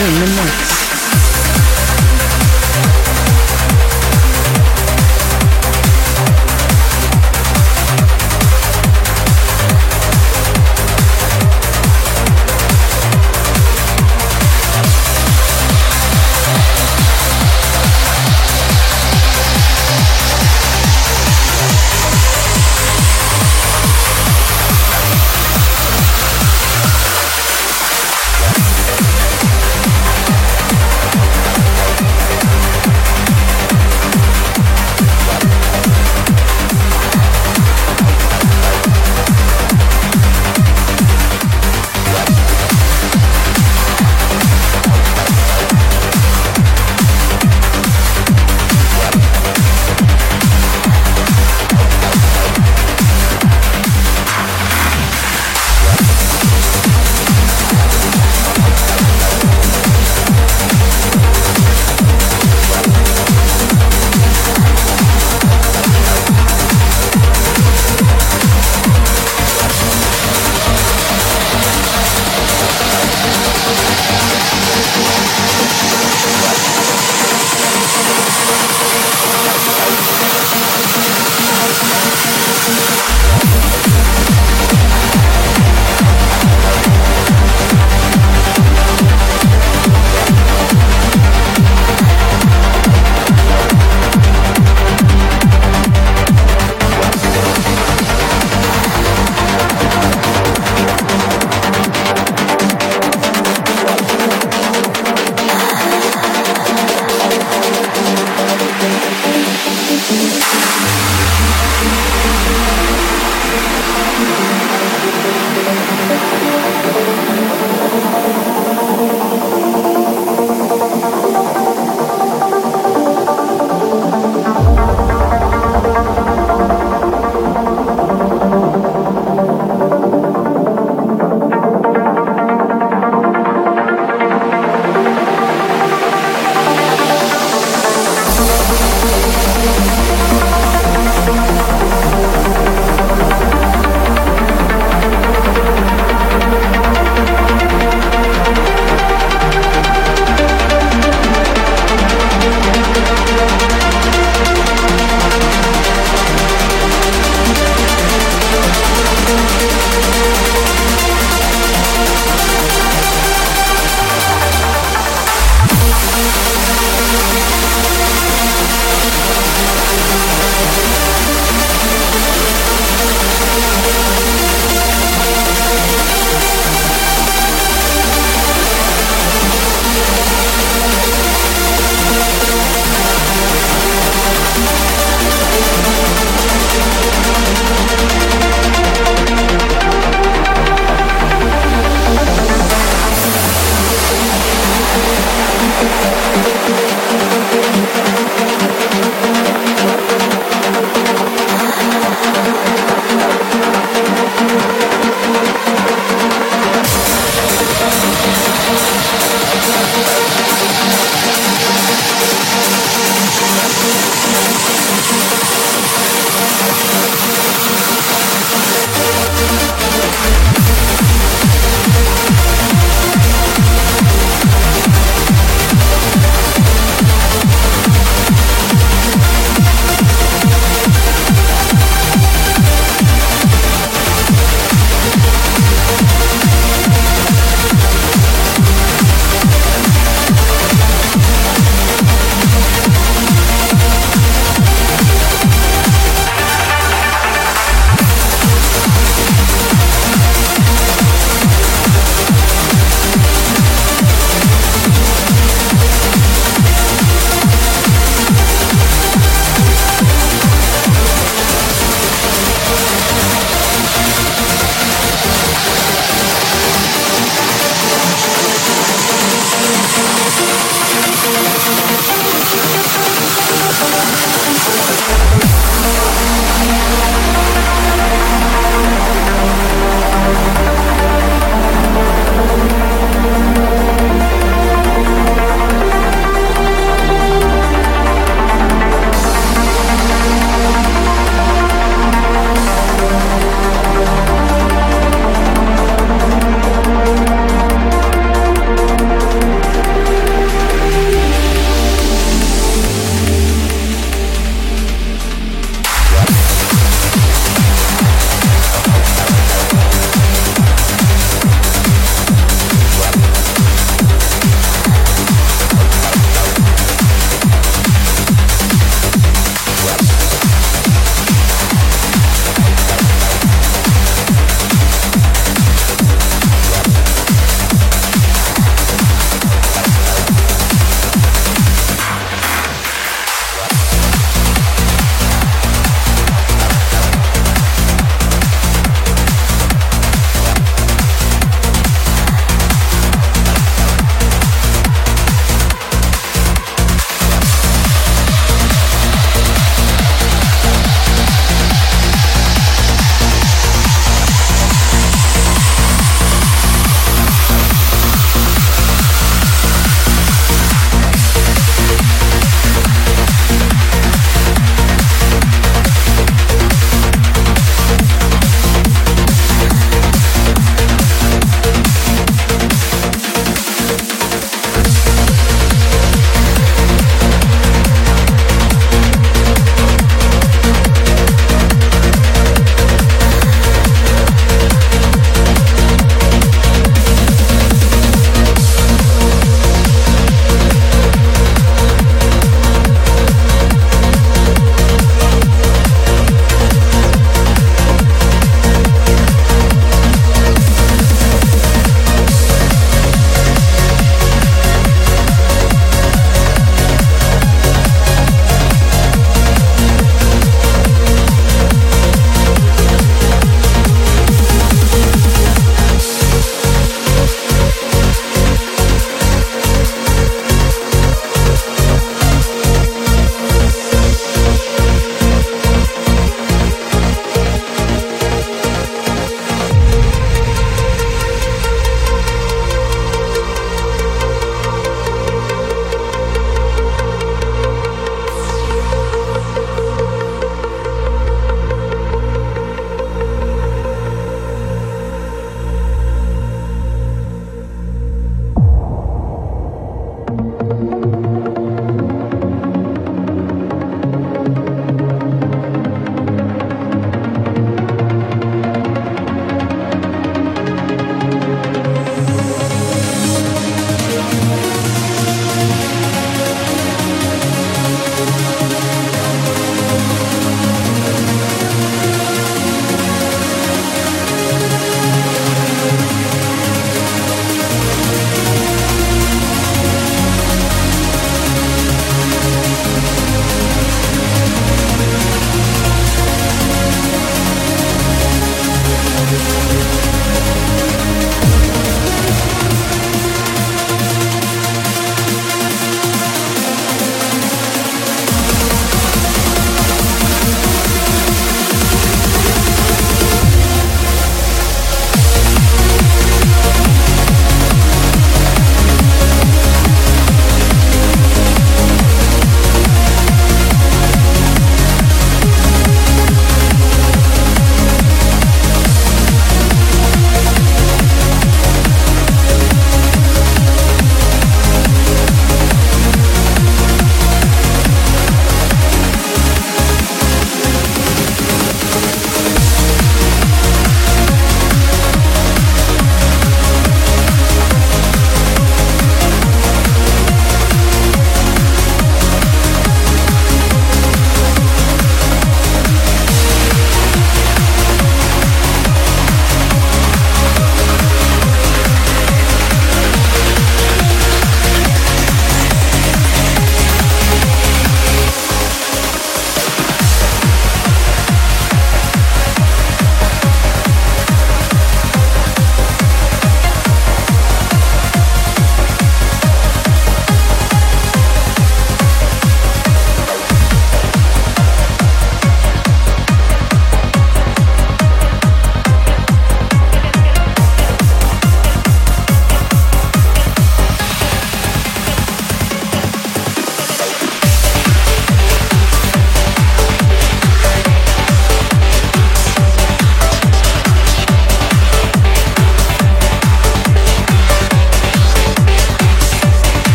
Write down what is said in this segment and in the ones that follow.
In the mix.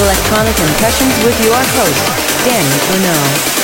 Electronic Impressions with your host, Danny Bruno.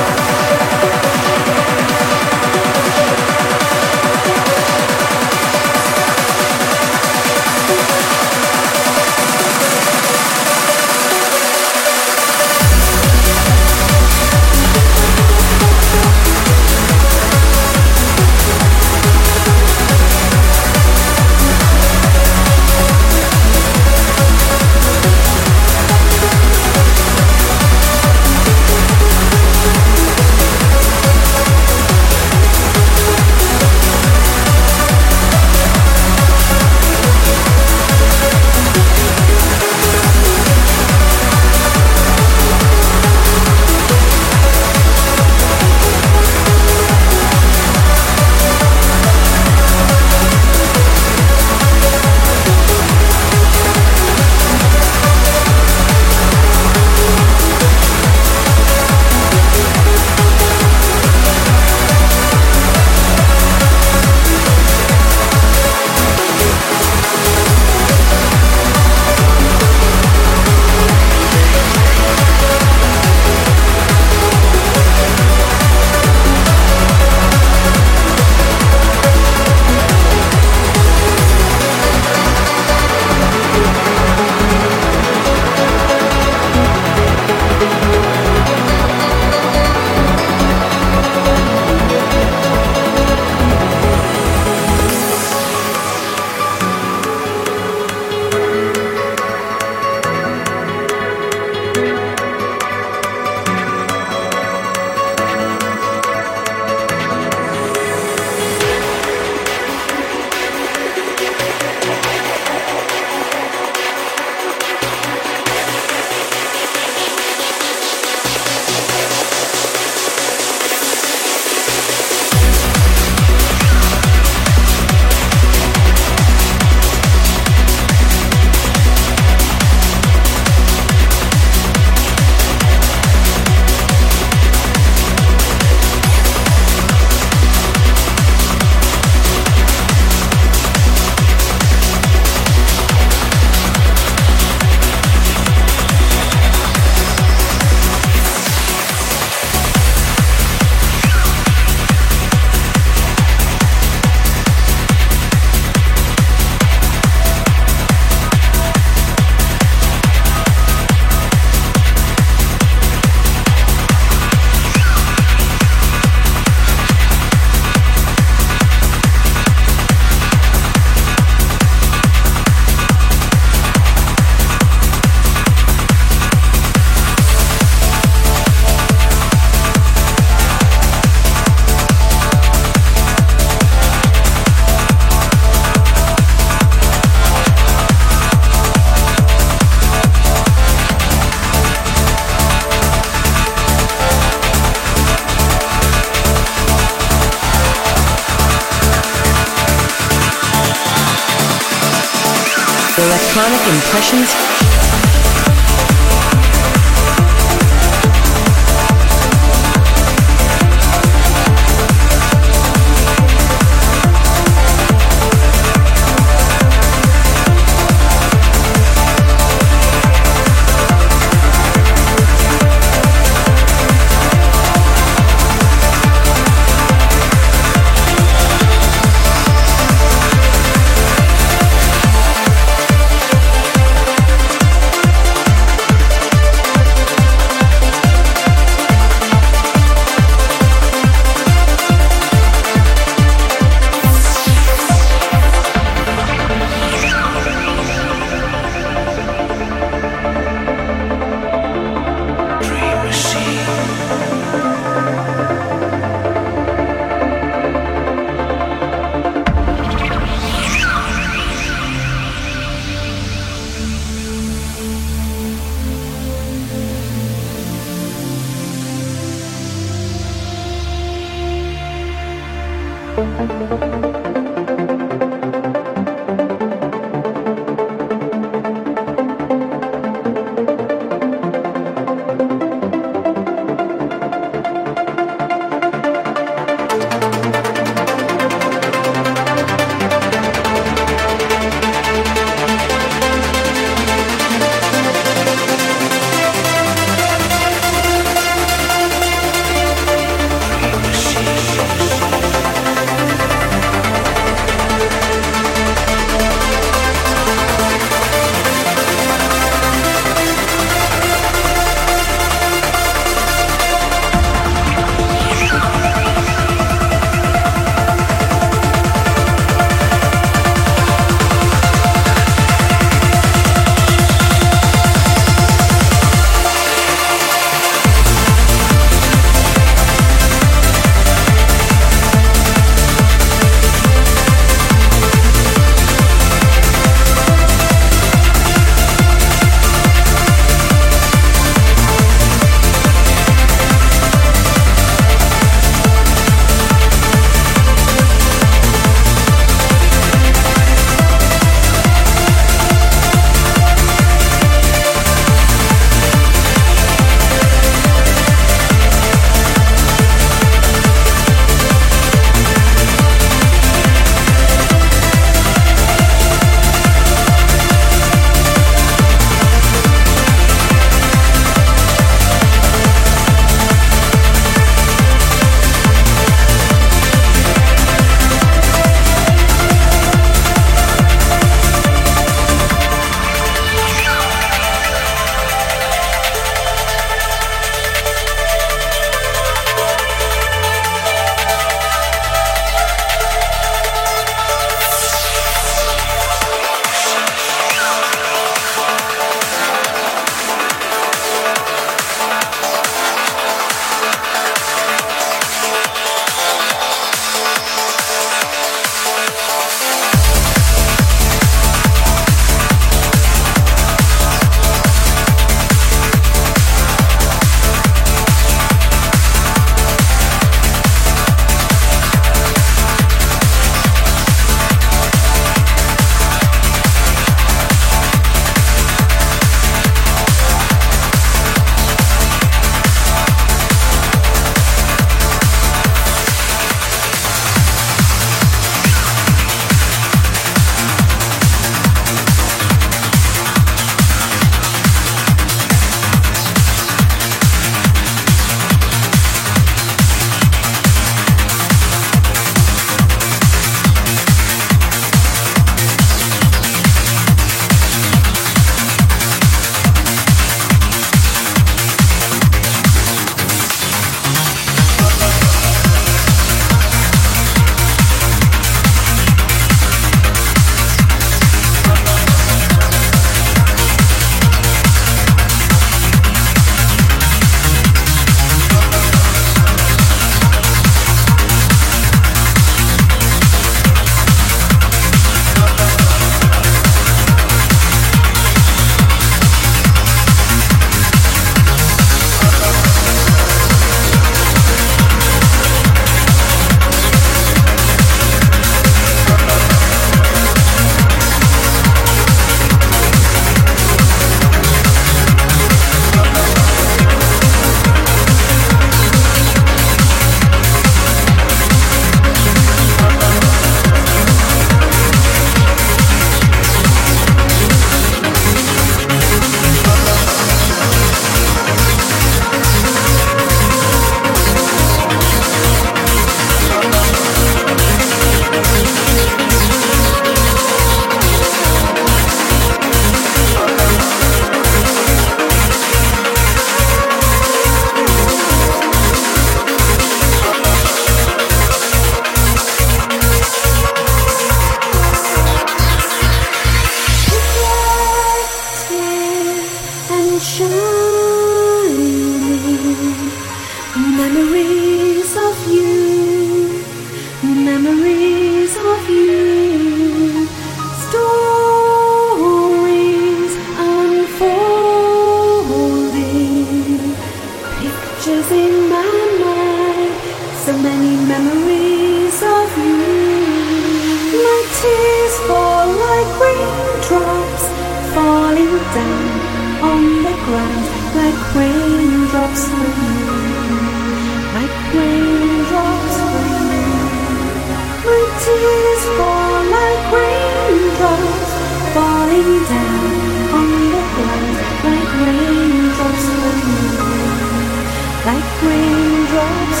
Raindrops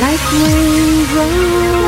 like raindrops,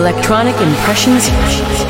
Electronic impressions.